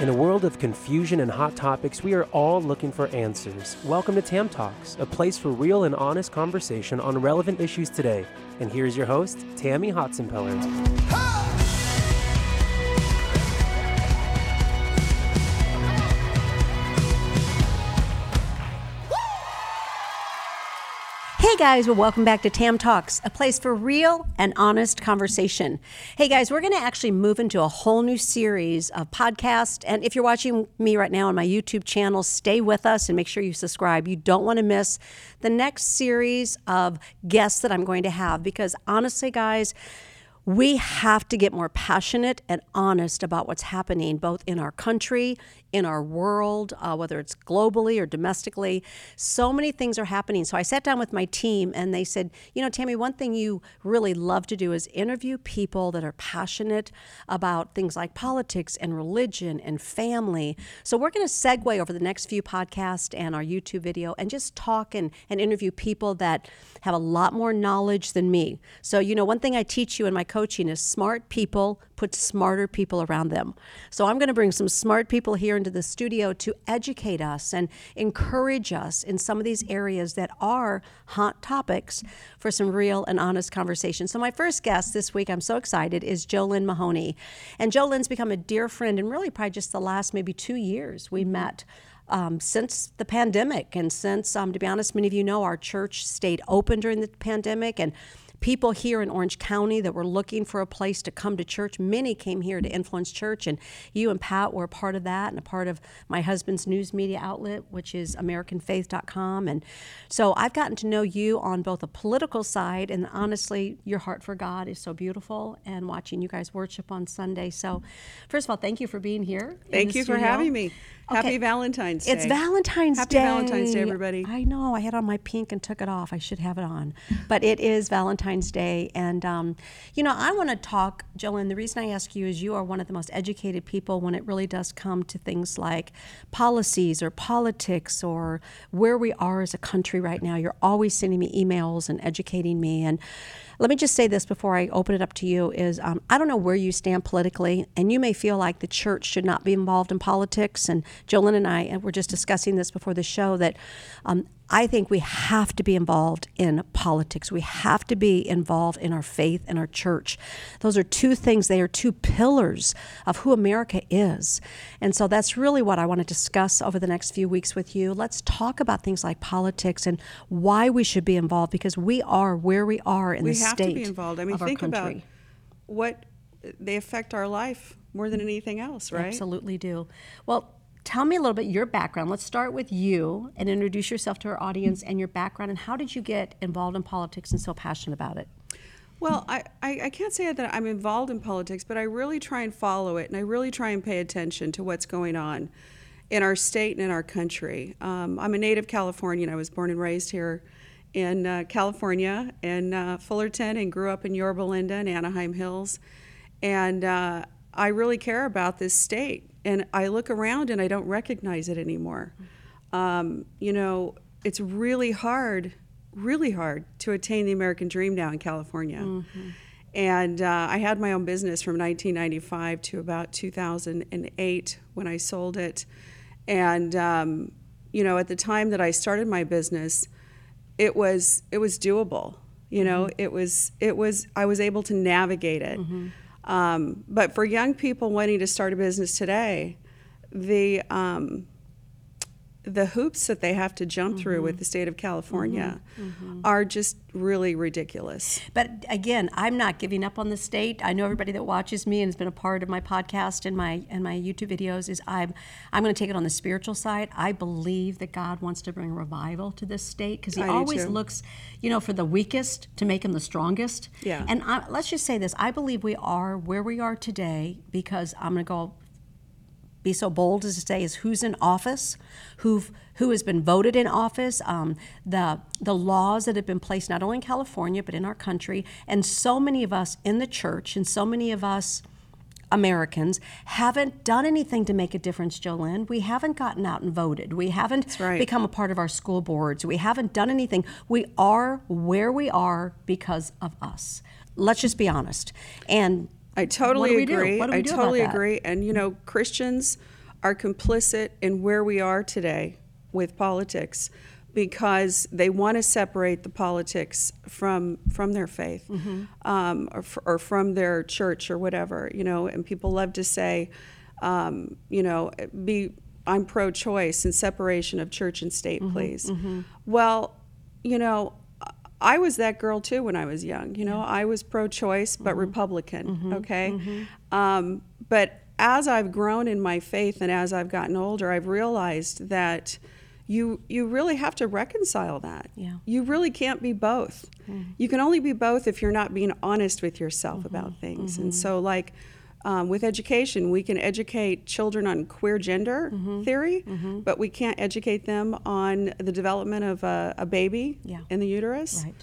In a world of confusion and hot topics, we are all looking for answers. Welcome to Tam Talks, a place for real and honest conversation on relevant issues today. And here's your host, Tammy Hotzenpiller. Hey guys, well, welcome back to Tam Talks, a place for real and honest conversation. Hey guys, we're going to actually move into a whole new series of podcasts. And if you're watching me right now on my YouTube channel, stay with us and make sure you subscribe. You don't want to miss the next series of guests that I'm going to have because honestly, guys, we have to get more passionate and honest about what's happening both in our country, in our world, uh, whether it's globally or domestically. So many things are happening. So I sat down with my team and they said, you know, Tammy, one thing you really love to do is interview people that are passionate about things like politics and religion and family. So we're going to segue over the next few podcasts and our YouTube video and just talk and, and interview people that have a lot more knowledge than me. So, you know, one thing I teach you in my coaching is smart people put smarter people around them. So I'm going to bring some smart people here into the studio to educate us and encourage us in some of these areas that are hot topics for some real and honest conversation. So my first guest this week, I'm so excited, is JoLynn Mahoney. And JoLynn's become a dear friend and really probably just the last maybe two years we met. Um, since the pandemic, and since, um, to be honest, many of you know our church stayed open during the pandemic, and people here in Orange County that were looking for a place to come to church. Many came here to Influence Church, and you and Pat were a part of that and a part of my husband's news media outlet, which is AmericanFaith.com. And so I've gotten to know you on both a political side, and honestly, your heart for God is so beautiful, and watching you guys worship on Sunday. So, first of all, thank you for being here. Thank you studio. for having me. Happy okay. Valentine's Day. It's Valentine's Happy Day. Happy Valentine's Day, everybody. I know. I had on my pink and took it off. I should have it on. But it is Valentine's Day. And, um, you know, I want to talk, JoLynn. The reason I ask you is you are one of the most educated people when it really does come to things like policies or politics or where we are as a country right now. You're always sending me emails and educating me. And, let me just say this before I open it up to you is um, I don't know where you stand politically, and you may feel like the church should not be involved in politics. And JoLynn and I and were just discussing this before the show that um, I think we have to be involved in politics. We have to be involved in our faith and our church. Those are two things, they are two pillars of who America is. And so that's really what I want to discuss over the next few weeks with you. Let's talk about things like politics and why we should be involved because we are where we are in we the state. We have to be involved. I mean, think about what they affect our life more than anything else, right? Absolutely do. Well, tell me a little bit your background. Let's start with you and introduce yourself to our audience and your background and how did you get involved in politics and so passionate about it? Well, I, I, I, can't say that I'm involved in politics, but I really try and follow it and I really try and pay attention to what's going on in our state and in our country. Um, I'm a native Californian. I was born and raised here in uh, California in uh, Fullerton and grew up in Yorba Linda and Anaheim Hills. And uh, I really care about this state and I look around and I don't recognize it anymore. Um, you know, it's really hard, really hard to attain the American dream now in California. Mm-hmm. And uh, I had my own business from 1995 to about 2008 when I sold it. And um, you know, at the time that I started my business, it was it was doable. You know, mm-hmm. it was it was I was able to navigate it. Mm-hmm. Um, but for young people wanting to start a business today, the um, the hoops that they have to jump mm-hmm. through with mm-hmm. the state of California mm-hmm. Mm-hmm. are just really ridiculous. But again, I'm not giving up on the state. I know everybody that watches me and has been a part of my podcast and my and my YouTube videos is I'm I'm going to take it on the spiritual side. I believe that God wants to bring revival to this state because He I always looks, you know, for the weakest to make him the strongest. Yeah. And I, let's just say this: I believe we are where we are today because I'm going to go be so bold as to say is who's in office, who who has been voted in office, um, the the laws that have been placed not only in California but in our country, and so many of us in the church and so many of us. Americans haven't done anything to make a difference, JoLynn. We haven't gotten out and voted. We haven't right. become a part of our school boards. We haven't done anything. We are where we are because of us. Let's just be honest. And I totally agree. I totally agree. And you know, Christians are complicit in where we are today with politics because they want to separate the politics from from their faith um, or, f- or from their church or whatever you know and people love to say um, you know be i'm pro-choice and separation of church and state please. Well you know I was that girl too when I was young. You know, I was pro-choice but mm-hmm. Republican. Mm-hmm. Okay, mm-hmm. um, but as I've grown in my faith and as I've gotten older, I've realized that you you really have to reconcile that. Yeah. You really can't be both. You can only be both if you're not being honest with yourself about things. And so, like. Um, with education, we can educate children on queer gender theory, but we can't educate them on the development of a, a baby Yeah. in the uterus. Right.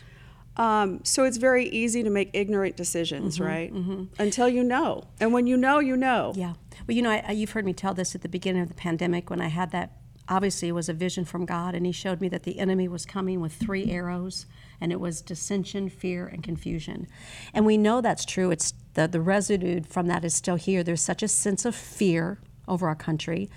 Um, so it's very easy to make ignorant decisions, Mm-hmm, right? Until you know, and when you know, you know. Yeah. Well, you know, I, I- you've heard me tell this at the beginning of the pandemic when I had that. Obviously, it was a vision from God, and He showed me that the enemy was coming with three arrows, and it was dissension, fear, and confusion. And we know that's true. It's the the residue from that is still here. There's such a sense of fear over our country.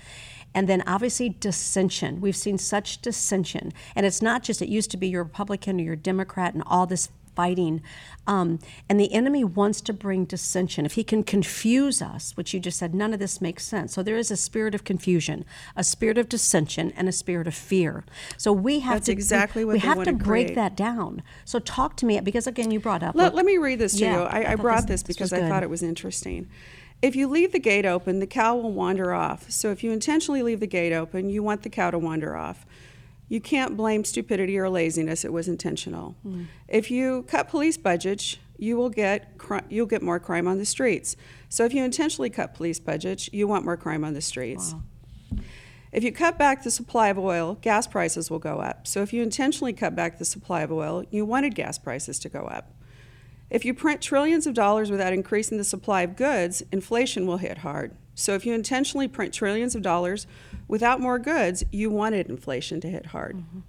And then obviously dissension. We've seen such dissension. And it's not just, it used to be you're Republican or you're Democrat and all this fighting. Um, and the enemy wants to bring dissension. If he can confuse us, which you just said, none of this makes sense. So there is a spirit of confusion, a spirit of dissension, and a spirit of fear. So we have That's to exactly what we have to break create. that down. So talk to me because again, you brought up. Let, let me read this to Yeah, you. I I, I brought this- this, because I thought it was interesting. If you leave the gate open, the cow will wander off. So if you intentionally leave the gate open, you want the cow to wander off. You can't blame stupidity or laziness. It was intentional. Hmm. If you cut police budgets, you will get cri- you'll get more crime on the streets. So if you intentionally cut police budgets, you want more crime on the streets. If you cut back the supply of oil, gas prices will go up. So if you intentionally cut back the supply of oil, you wanted gas prices to go up. If you print trillions of dollars without increasing the supply of goods, inflation will hit hard. So if you intentionally print trillions of dollars without more goods, you wanted inflation to hit hard. Mm-hmm.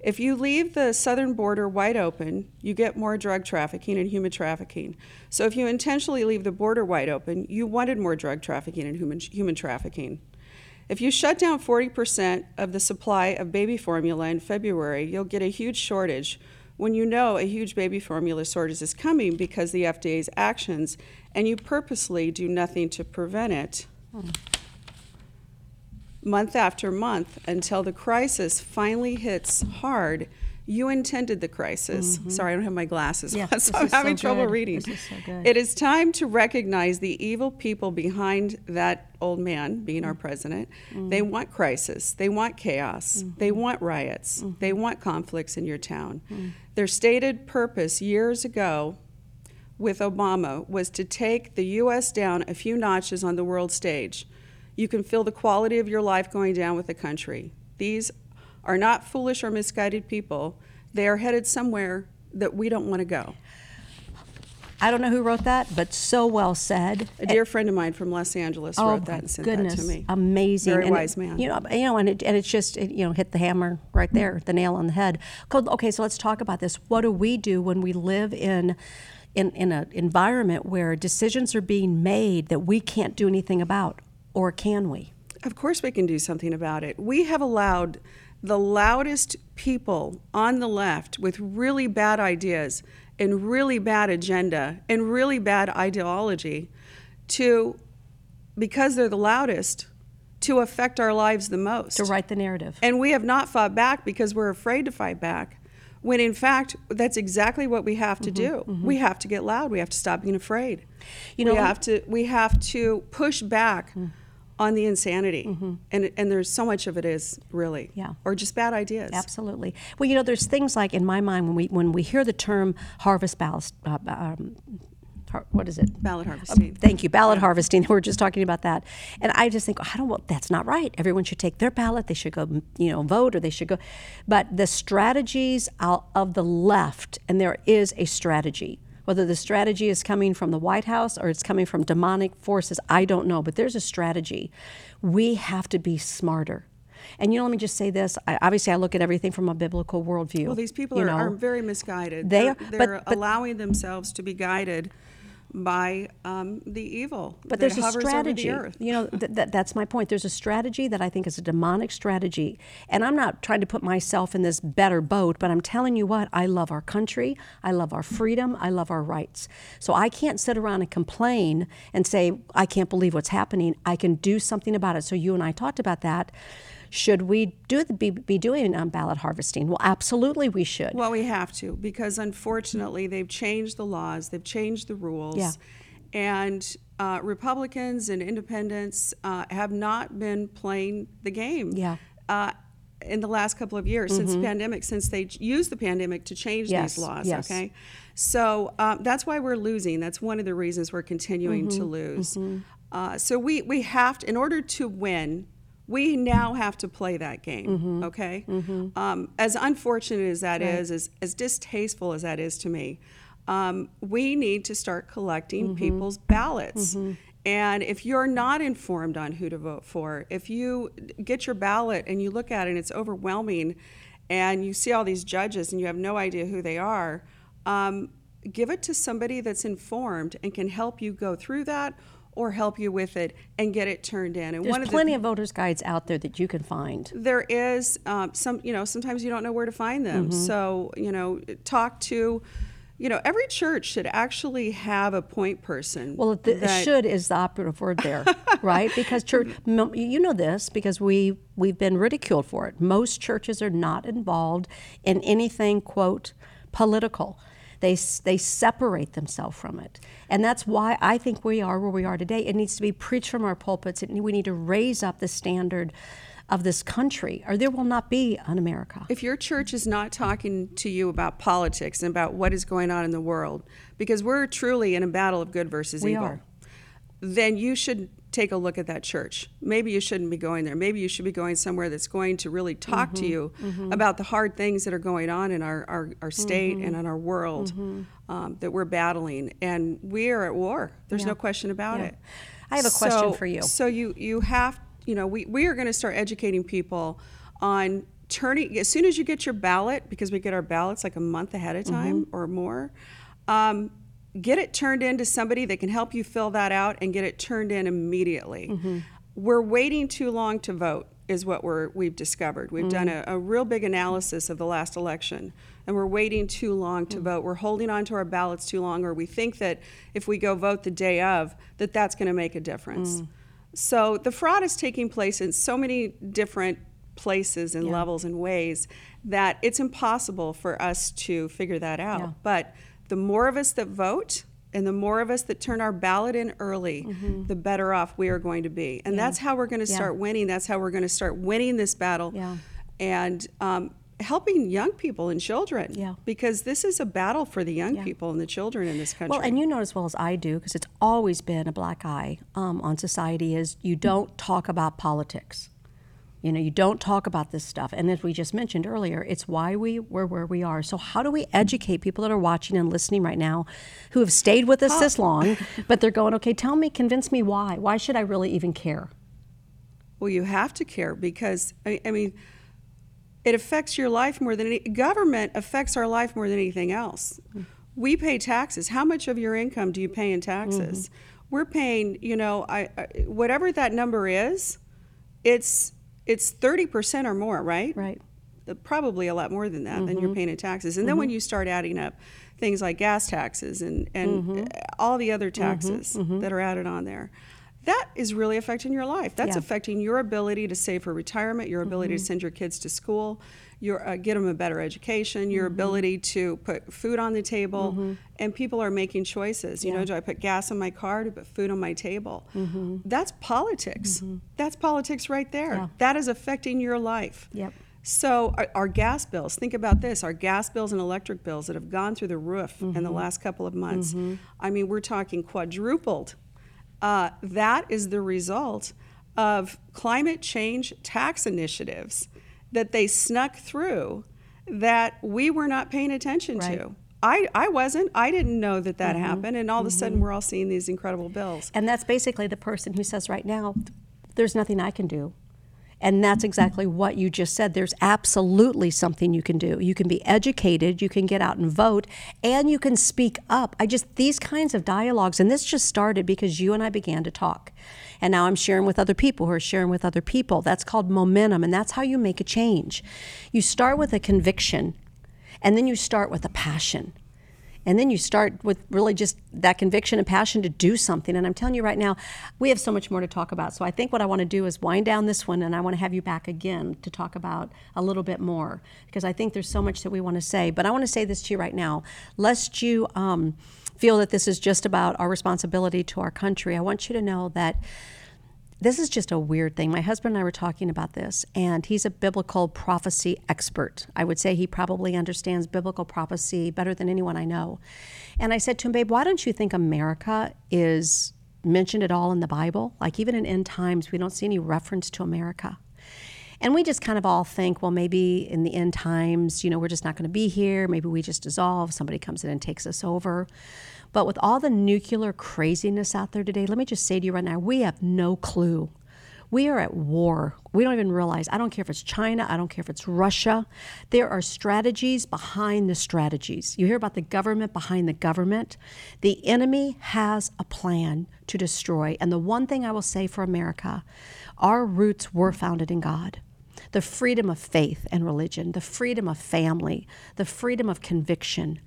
If you leave the southern border wide open, you get more drug trafficking and human trafficking. So if you intentionally leave the border wide open, you wanted more drug trafficking and human, human trafficking. If you shut down 40% of the supply of baby formula in February, you'll get a huge shortage when you know a huge baby formula shortage is coming because the FDA's actions and you purposely do nothing to prevent it month after month until the crisis finally hits hard. You intended the crisis. Sorry, I don't have my glasses Mm-hmm. Yeah, on, so I'm is so having trouble reading. Is so. It is time to recognize the evil people behind that old man being our president. They want crisis. They want chaos. They want riots. They want conflicts in your town. Their stated purpose years ago with Obama was to take the U.S. down a few notches on the world stage. You can feel the quality of your life going down with the country. These are not foolish or misguided people. They are headed somewhere that we don't want to go. I don't know who wrote that, but so well said. A dear friend of mine from Los Angeles Oh, wrote that and sent goodness. that to oh, me. Amazing. Very And it- wise man. You know, you know, and it, and it's just it, you know hit the hammer right there, the nail on the head. Okay, so let's talk about this. What do we do when we live in in in an environment where decisions are being made that we can't do anything about, or can we? Of course, we can do something about it. We have allowed the loudest people on the left with really bad ideas and really bad agenda and really bad ideology to, because they're the loudest, to affect our lives the most. To write the narrative. And we have not fought back because we're afraid to fight back. When in fact, that's exactly what we have to mm-hmm, do. Mm-hmm. We have to get loud. We have to stop being afraid. You know- we have to we have to push back mm. On the insanity. And and there's so much of it is really Yeah. or just bad ideas. Absolutely. Well, you know, there's things like in my mind when we when we hear the term harvest ballast, uh, um, har- what is it? Ballot harvesting. Thank you, ballot harvesting. We were just talking about that, and I just think, I don't. Well, that's not right. Everyone should take their ballot. They should go, you know, vote, or they should go. But the strategies of the left, and there is a strategy. Whether the strategy is coming from the White House or it's coming from demonic forces, I don't know. But there's a strategy. We have to be smarter. And you know, let me just say this. I, obviously, I look at everything from a biblical worldview. Well, these people are, know. are very misguided. They they're, are- but- they're but- allowing themselves to be guided by um, the evil But that there's a hovers strategy. over the earth. You know, th- th- that's my point. There's a strategy that I think is a demonic strategy. And I'm not trying to put myself in this better boat, but I'm telling you what, I love our country. I love our freedom. I love our rights. So I can't sit around and complain and say, I can't believe what's happening. I can do something about it. So you and I talked about that. Should we do the, be, be doing um, ballot harvesting? Well, absolutely we should. Well, we have to because unfortunately they've changed the laws, they've changed the rules, Yeah. and uh, Republicans and independents uh, have not been playing the game. Yeah. Uh, in the last couple of years, since the pandemic, since they used the pandemic to change Yes, these laws, yes. okay? So um, that's why we're losing. That's one of the reasons we're continuing Mm-hmm, to lose. Uh, so we, we have to, in order to win, we now have to play that game, Mm-hmm, okay? Um, as unfortunate as that is, as, as distasteful as that is to me, um, we need to start collecting Mm-hmm. people's ballots. And if you're not informed on who to vote for, if you get your ballot and you look at it and it's overwhelming, and you see all these judges and you have no idea who they are, um, give it to somebody that's informed and can help you go through that or help you with it and get it turned in. And There's one of the plenty of voters' guides out there that you can find. there is um, some you know sometimes you don't know where to find them Mm-hmm. so you know talk to you know every church should actually have a point person Well, the that- should is the operative word there, right? Because church, you know this because we we've been ridiculed for it. Most churches are not involved in anything quote political. They they separate themselves from it, and that's why I think we are where we are today. It needs to be preached from our pulpits. It, we need to raise up the standard of this country, or there will not be an America. if your church is not talking to you about politics and about what is going on in the world because we're truly in a battle of good versus We evil are. Then you should take a look at that church. Maybe you shouldn't be going there. Maybe you should be going somewhere that's going to really talk Mm-hmm. to you about the hard things that are going on in our, our, our state Mm-hmm. and in our world um, that we're battling. And we are at war. There's no question about Yeah. it. I have a question So- for you. So you, you have, you know, we, we are going to start educating people on turning, as soon as you get your ballot, because we get our ballots like a month ahead of time Mm-hmm. or more, um, get it turned in to somebody that can help you fill that out and get it turned in immediately. Mm-hmm. We're waiting too long to vote is what we're we've discovered. We've done Mm-hmm. a, a real big analysis of the last election and we're waiting too long to vote. We're holding on to our ballots too long or we think that if we go vote the day of that that's going to make a difference. Mm. So the fraud is taking place in so many different places and levels and ways that it's impossible for us to figure that out. Yeah. But the more of us that vote and the more of us that turn our ballot in early, the better off we are going to be. And that's how we're going to Mm-hmm. Yeah. start winning. That's how we're going to start winning this battle. Yeah. And um, helping young people and children. Yeah. Because this is a battle for the young Yeah. people and the children in this country. Well, and you know as well as I do, because it's always been a black eye um, on society, is you don't talk about politics. You know, you don't talk about this stuff. And as we just mentioned earlier, it's why we we're where we are. So how do we educate people that are watching and listening right now who have stayed with us this long, but they're going, okay, tell me, convince me why. Why should I really even care? Well, you have to care because I, I mean, it affects your life more than any government affects our life more than anything else. Mm-hmm. We pay taxes. How much of your income do you pay in taxes? Mm-hmm. We're paying, you know, I, I whatever that number is, it's it's thirty percent or more, right? Right. Uh, Probably a lot more than that than you're paying in taxes. And then when you start adding up things like gas taxes and and uh, all the other taxes that are added on there, that is really affecting your life. That's Yeah. affecting your ability to save for retirement, your ability to mm-hmm. send your kids to school, your uh, get them a better education, your mm-hmm. ability to put food on the table, mm-hmm. and people are making choices. You know, do I put gas in my car Do I put food on my table? That's politics. That's politics right there. Yeah. That is affecting your life. Yep. So our, our gas bills, think about this, our gas bills and electric bills that have gone through the roof in Mm-hmm. the last couple of months. I mean, we're talking quadrupled. Uh, that is the result of climate change tax initiatives that they snuck through that we were not paying attention Right. to. I, I wasn't. I didn't know that that happened. And all of a sudden, we're all seeing these incredible bills. And that's basically the person who says right now, there's nothing I can do. And that's exactly what you just said. There's absolutely something you can do. You can be educated, you can get out and vote, and you can speak up. I just, these kinds of dialogues, and this just started because you and I began to talk. And now I'm sharing with other people who are sharing with other people. That's called momentum, and that's how you make a change. You start with a conviction, and then you start with a passion. And then you start with really just that conviction and passion to do something. And I'm telling you right now, we have so much more to talk about. So I think what I want to do is wind down this one and I want to have you back again to talk about a little bit more because I think there's so much that we want to say. But I want to say this to you right now lest you um, feel that this is just about our responsibility to our country, I want you to know that this is just a weird thing. My husband and I were talking about this, and he's a biblical prophecy expert. I would say he probably understands biblical prophecy better than anyone I know. And I said to him, Babe, why don't you think America is mentioned at all in the Bible? Like, even in end times, we don't see any reference to America. And we just kind of all think, well, maybe in the end times, you know, we're just not going to be here. Maybe we just dissolve. Somebody comes in and takes us over. But with all the nuclear craziness out there today, let me just say to you right now, we have no clue. We are at war. We don't even realize. I don't care if it's China, I don't care if it's Russia. There are strategies behind the strategies. You hear about the government behind the government. The enemy has a plan to destroy. And the one thing I will say for America, our roots were founded in God the freedom of faith and religion, the freedom of family, the freedom of conviction.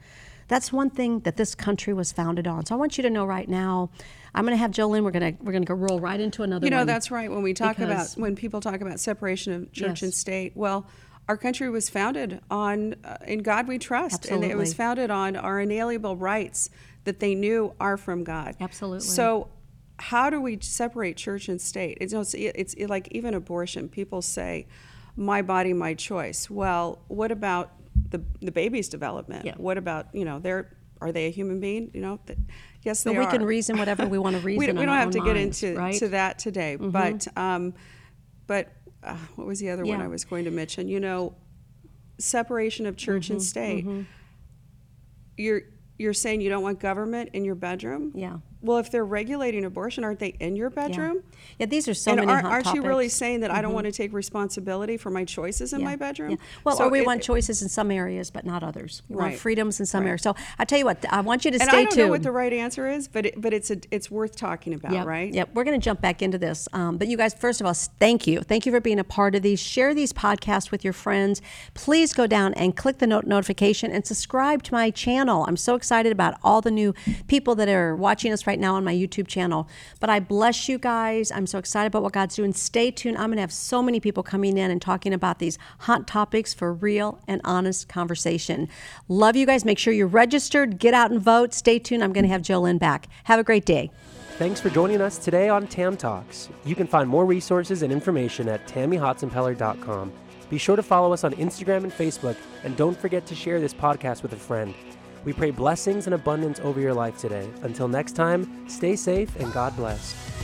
That's one thing that this country was founded on. So I want you to know right now, I'm going to have Jolynn. We're going to we're going to go roll right into another. You know, that's right. When we talk because- about when people talk about separation of church and state, well, our country was founded on uh, in God we trust, and it was founded on our inalienable rights that they knew are from God. Absolutely. So. How do we separate church and state? It's, it's, it's like even abortion. People say, "My body, my choice." Well, what about the the baby's development? Yeah. What about you know, they're are they a human being? You know, yes, they But we are. can reason whatever we want to reason. we, don't- we don't have to get into right? to that today but um, but uh, what was the other one i was going to mention you know separation of church Mm-hmm, and state you're you're saying you don't want government in your bedroom Yeah. Well if they're regulating abortion aren't they in your bedroom Yeah, these are so and many aren't, hot aren't you really saying that I don't want to take responsibility for my choices in Yeah, my bedroom? yeah. Well, So or we it- want choices in some areas, but not others. We want freedoms in some Right. areas. So I tell you what, I want you to And stay I don't tuned. know what the right answer is, but it, but it's a, it's worth talking about, Yep, right? Yep. We're going to jump back into this. Um, but you guys, first of all, thank you. Thank you for being a part of these. Share these podcasts with your friends. Please go down and click the note notification and subscribe to my channel. I'm so excited about all the new people that are watching us right now on my YouTube channel. But I bless you guys. I'm so excited about what God's doing. Stay tuned. I'm going to have so many people coming in and talking about these hot topics for real and honest conversation. Love you guys. Make sure you're registered. Get out and vote. Stay tuned. I'm going to have Jolynn back. Have a great day. Thanks for joining us today on Tam Talks. You can find more resources and information at tammyhotzenpiller.com. Be sure to follow us on Instagram and Facebook, and don't forget to share this podcast with a friend. We pray blessings and abundance over your life today. Until next time, stay safe and God bless.